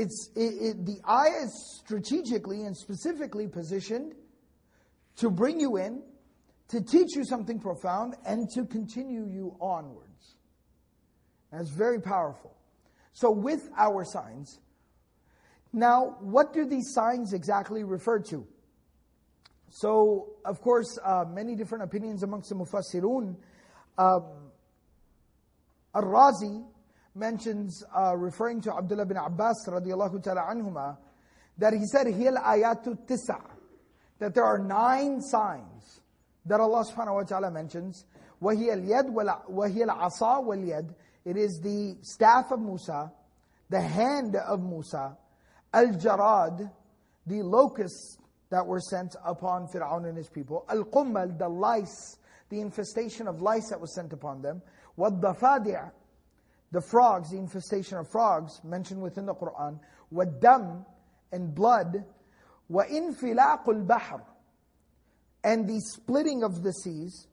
[SPEAKER 3] It's it, it, the ayah is strategically and specifically positioned to bring you in, to teach you something profound, and to continue you onwards. That's very powerful. So, with our signs, now, what do these signs exactly refer to? So, of course, uh, many different opinions amongst the Mufassirun. Um, Al-Razi mentions, uh, referring to Abdullah bin Abbas radiallahu ta'ala anhuma, that he said, هِيَ الْآيَاتُ tisa, That there are nine signs that Allah subhanahu wa ta'ala mentions. وَهِيَ الْيَدْ وَهِيَ الْعَصَى وَالْيَدْ It is the staff of Musa, the hand of Musa, Al-Jarad, the locust that were sent upon Fir'aun and his people. Al-Qummal, the lice, the infestation of lice that was sent upon them. Wad-Dafadi' the frogs, the infestation of frogs mentioned within the Quran, wadam and blood, wa infilaqul bahr and the splitting of the seas,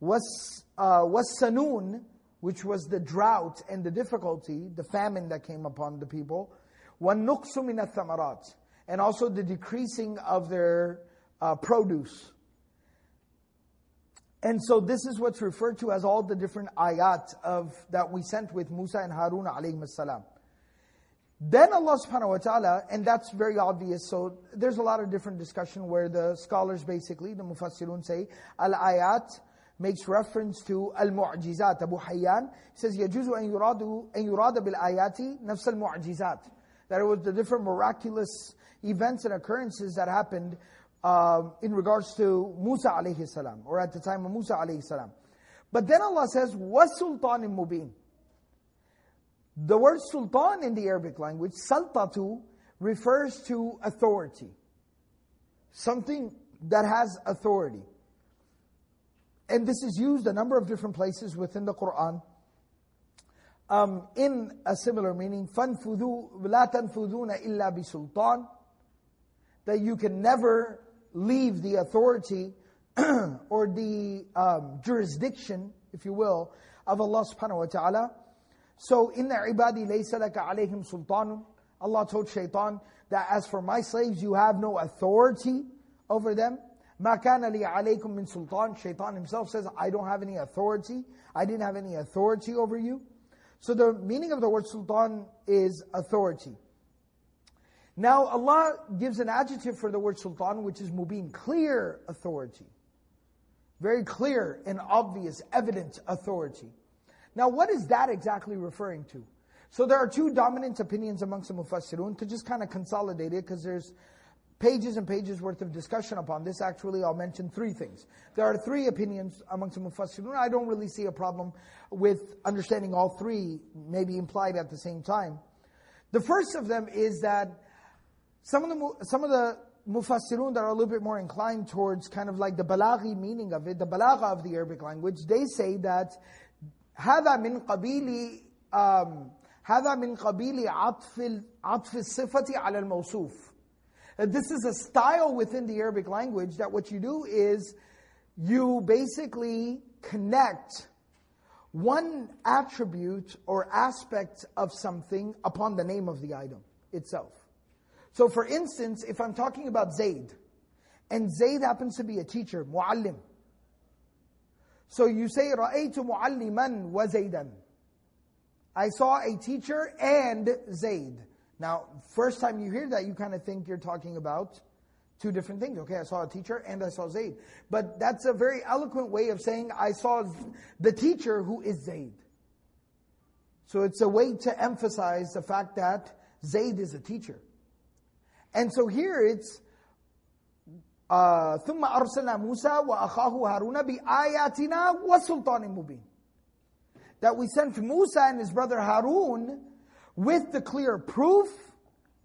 [SPEAKER 3] was uh, was sanun, which was the drought and the difficulty, the famine that came upon the people, wa nuqsu min and also the decreasing of their uh, produce. And so this is what's referred to as all the different ayat of that we sent with Musa and Harun alayhi salam. Then Allah subhanahu wa ta'ala, and that's very obvious, so there's a lot of different discussion where the scholars basically, the mufassirun say, al-ayat makes reference to al-mu'jizat. Abu Hayyan says, يجوز أن يراد, أن يراد بالآيات نفس المعجزات. That it was the different miraculous events and occurrences that happened uh, in regards to Musa alayhi salam, or at the time of Musa alayhi salam. But then Allah says, was sultan mubin. The word sultan in the Arabic language, saltatu, refers to authority. Something that has authority. And this is used a number of different places within the Quran. Um, in a similar meaning, فَانْفُذُوا لَا تَنْفُذُونَ إِلَّا بِسُلْطَانٍ that you can never leave the authority or the um, jurisdiction, if you will, of Allah subhanahu wa ta'ala. So, in the laysa laka alayhim sultanun. Allah told shaitan that as for my slaves, you have no authority over them. Ma kana li alaykum min sultan. Shaitan himself says, I don't have any authority. I didn't have any authority over you. So the meaning of the word sultan is authority. Now, Allah gives an adjective for the word sultan, which is mubin, clear authority. Very clear and obvious, evident authority. Now, what is that exactly referring to? So there are two dominant opinions amongst the Mufassirun, to just kind of consolidate it, because there's pages and pages worth of discussion upon this. Actually, I'll mention three things. There are three opinions amongst the Mufassirun. I don't really see a problem with understanding all three, maybe implied at the same time. The first of them is that some of the, some of the mufassirun that are a little bit more inclined towards kind of like the balaghi meaning of it, the balagha of the Arabic language, they say that هذا من قبيل um, هذا من قبيل عطف عطف الصفة على الموصوف. This is a style within the Arabic language that what you do is you basically connect one attribute or aspect of something upon the name of the item itself. So for instance, if I'm talking about Zayd, and Zayd happens to be a teacher, muallim, So you say, رَأَيْتُ مُعَلِّمًا وَزَيْدًا I saw a teacher and Zayd. Now, first time you hear that, you kind of think you're talking about two different things. Okay, I saw a teacher and I saw Zayd. But that's a very eloquent way of saying I saw the teacher who is Zayd. So it's a way to emphasize the fact that Zayd is a teacher. And so here it's uh, ثم أرسلنا موسى وأخاه هارون بآياتنا وسلطان مبين that we sent Musa and his brother Harun with the clear proof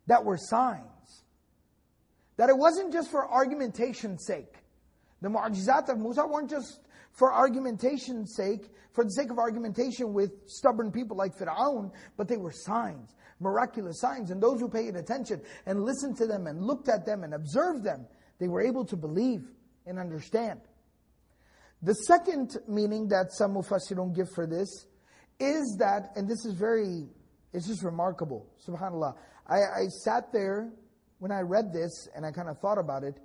[SPEAKER 3] that were signs. That it wasn't just for argumentation's sake. The mu'jizat of Musa weren't just for argumentation's sake, for the sake of argumentation with stubborn people like Fir'aun, but they were signs, miraculous signs. And those who paid attention and listened to them and looked at them and observed them, they were able to believe and understand. The second meaning that some Mufassirun give for this is that, and this is very, it's just remarkable, subhanAllah. I, I sat there when I read this and I kind of thought about it.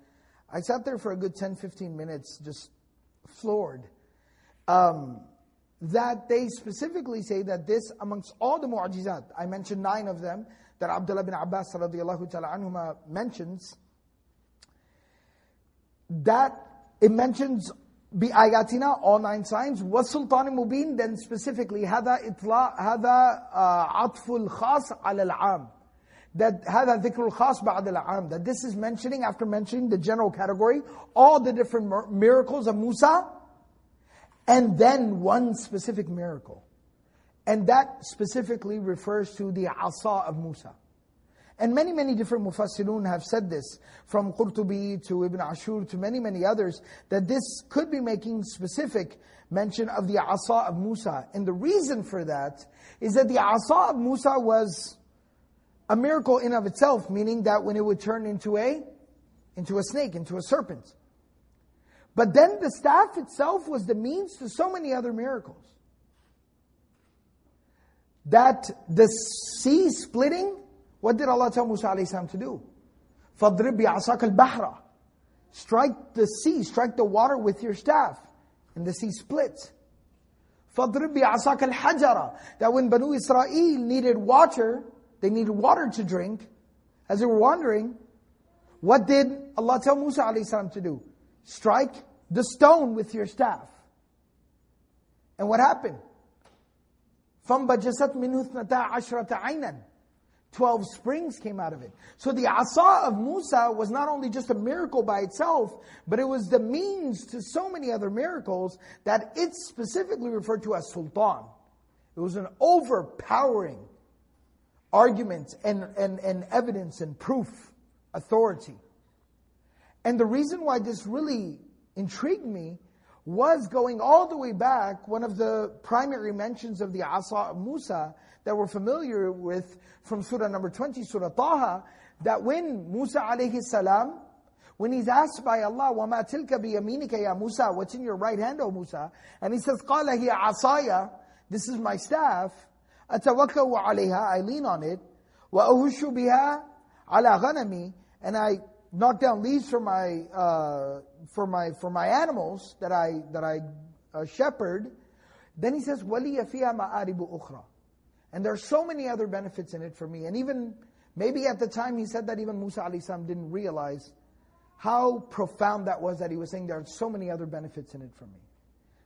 [SPEAKER 3] I sat there for a good 10, 15 minutes, just floored. Um, that they specifically say that this, amongst all the mu'ajizat, I mentioned nine of them, that Abdullah bin Abbas radiallahu ta'ala anhuma mentions, that it mentions بآياتنا all nine signs والسلطان المبين then specifically هذا إطلاع هذا عطف الخاص على العام that هذا ذكر الخاص بعد العام that this is mentioning after mentioning the general category all the different miracles of Musa and then one specific miracle and that specifically refers to the asa of Musa and many, many different mufassirun have said this, from Qurtubi to Ibn Ashur to many, many others, that this could be making specific mention of the asa of Musa. And the reason for that is that the asa of Musa was a miracle in of itself, meaning that when it would turn into a, into a snake, into a serpent. But then the staff itself was the means to so many other miracles. That the sea splitting what did Allah tell Musa alayhi to do? فَضْرِبْ بِعَصَاكَ الْبَحْرَ Strike the sea, strike the water with your staff. And the sea splits. فَضْرِبْ بِعَصَاكَ الْحَجَرَ That when Banu Israel needed water, they needed water to drink, as they were wandering, what did Allah tell Musa alayhi to do? Strike the stone with your staff. And what happened? فَانْبَجَسَتْ مِنْهُ اثْنَتَا عَشْرَةَ عَيْنًا 12 springs came out of it. So the asa of Musa was not only just a miracle by itself, but it was the means to so many other miracles that it specifically referred to as sultan. It was an overpowering argument and, and, and evidence and proof, authority. And the reason why this really intrigued me was going all the way back, one of the primary mentions of the asa of Musa that we're familiar with from Surah number 20, Surah Taha, that when Musa alayhi salam, when he's asked by Allah, وَمَا تِلْكَ بِيَمِينِكَ يَا Musa, what's in your right hand, O Musa? And he says, قَالَ هِيَ عَصَايَ This is my staff. أَتَوَكَّوْ عَلَيْهَا I lean on it. وَأَهُشُّ بِهَا عَلَى غَنَمِي And I knock down leaves for my, uh, for my, for my animals that I, that I uh, shepherd. Then he says, وَلِيَ فِيهَا مَآرِبُ أُخْرَى and there are so many other benefits in it for me. And even, maybe at the time he said that even Musa salam didn't realize how profound that was that he was saying there are so many other benefits in it for me.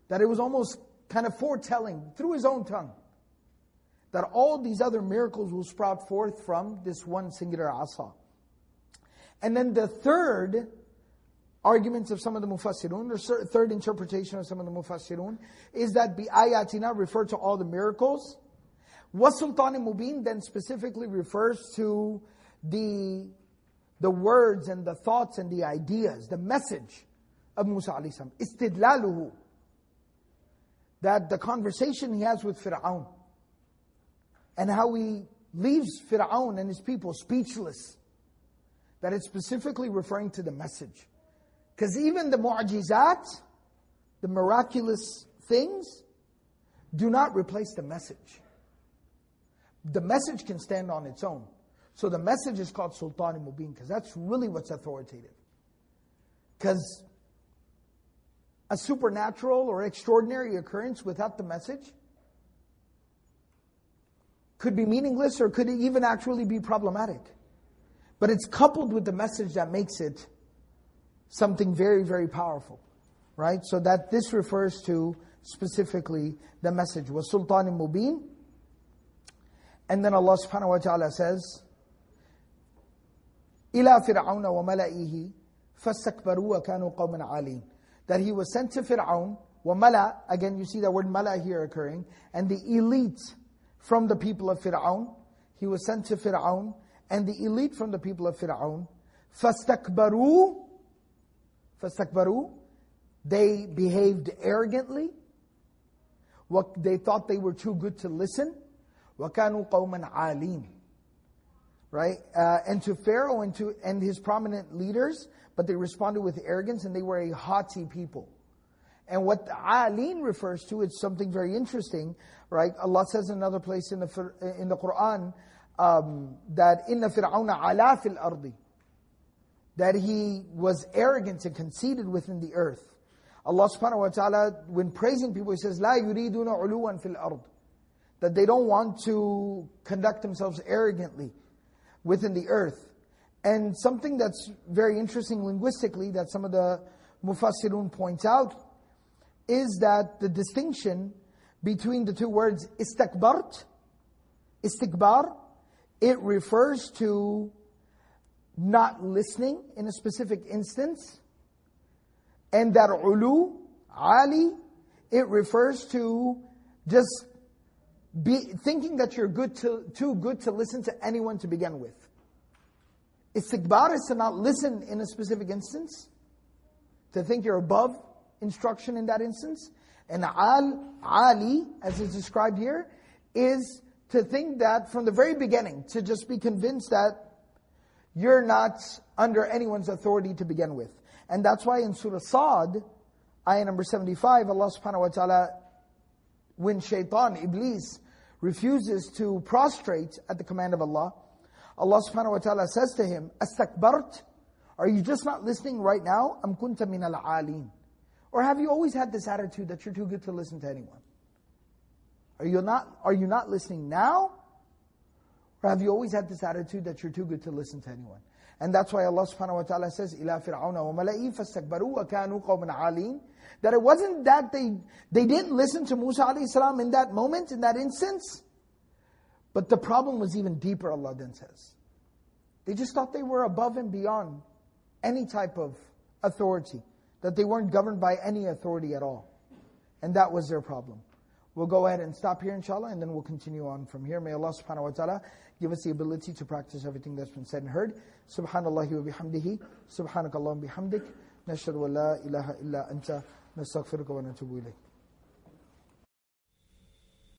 [SPEAKER 3] That it was almost kind of foretelling through his own tongue that all these other miracles will sprout forth from this one singular asa. And then the third arguments of some of the mufassirun, the third interpretation of some of the mufassirun, is that bi ayatina refer to all the miracles Wasultan Mubin then specifically refers to the, the words and the thoughts and the ideas, the message of Musa alayhi salam. Istidlaluhu. That the conversation he has with Fir'aun and how he leaves Fir'aun and his people speechless. That it's specifically referring to the message. Because even the mu'ajizat, the miraculous things, do not replace the message. The message can stand on its own. So the message is called Sultan Mubin because that's really what's authoritative. Because a supernatural or extraordinary occurrence without the message could be meaningless or could even actually be problematic. But it's coupled with the message that makes it something very, very powerful. Right? So that this refers to specifically the message was Sultan Mubin. And then Allah subhanahu wa ta'ala says, إِلَى فِرْعَوْنَ وَمَلَئِهِ فَاسْتَكْبَرُوا وَكَانُوا قَوْمًا عَالِينَ That he was sent to Fir'aun, وَمَلَأ, again you see that word mala here occurring, and the elite from the people of Fir'aun. He was sent to Fir'aun, and the elite from the people of Fir'aun. فَاسْتَكْبَرُوا فَاسْتَكْبَرُوا They behaved arrogantly. What they thought they were too good to listen. وَكَانُوا قَوْمًا عَالِينَ Right? Uh, and to Pharaoh and to and his prominent leaders, but they responded with arrogance and they were a haughty people. And what alin refers to is something very interesting, right? Allah says in another place in the in the Quran um, that inna fir'auna ala fil ardi, that he was arrogant and conceited within the earth. Allah subhanahu wa ta'ala, when praising people, He says, لا يريدون علوا fil ard, that they don't want to conduct themselves arrogantly within the earth. And something that's very interesting linguistically that some of the mufassirun point out is that the distinction between the two words istakbart, istikbar, it refers to not listening in a specific instance. And that ulu, ali, it refers to just be thinking that you're good to, too good to listen to anyone to begin with. Istikbar is to not listen in a specific instance, to think you're above instruction in that instance. And al, ali, as is described here, is to think that from the very beginning, to just be convinced that you're not under anyone's authority to begin with. And that's why in Surah Sad, ayah number 75, Allah subhanahu wa ta'ala, when shaitan, Iblis, refuses to prostrate at the command of Allah, Allah subhanahu wa ta'ala says to him, Astakbart, are you just not listening right now? Am kunta min al-aleen. Or have you always had this attitude that you're too good to listen to anyone? Are you not, are you not listening now? Or have you always had this attitude that you're too good to listen to anyone? And that's why Allah subhanahu wa ta'ala says, إِلَى فِرْعَوْنَ وَمَلَئِهِ فَاسْتَكْبَرُوا وَكَانُوا قَوْمًا عَالِينَ That it wasn't that they, they didn't listen to Musa alayhi salam in that moment, in that instance. But the problem was even deeper, Allah then says. They just thought they were above and beyond any type of authority that they weren't governed by any authority at all. And that was their problem. We'll go ahead and stop here, inshallah, and then we'll continue on from here. May Allah subhanahu wa ta'ala give us the ability to practice everything that's been said and heard. Subhanallah wa bihamdihi, subhanakallah bihamdik, nashhadu wa la ilaha illa anta, nastaghfiruka wa natubu ilayk.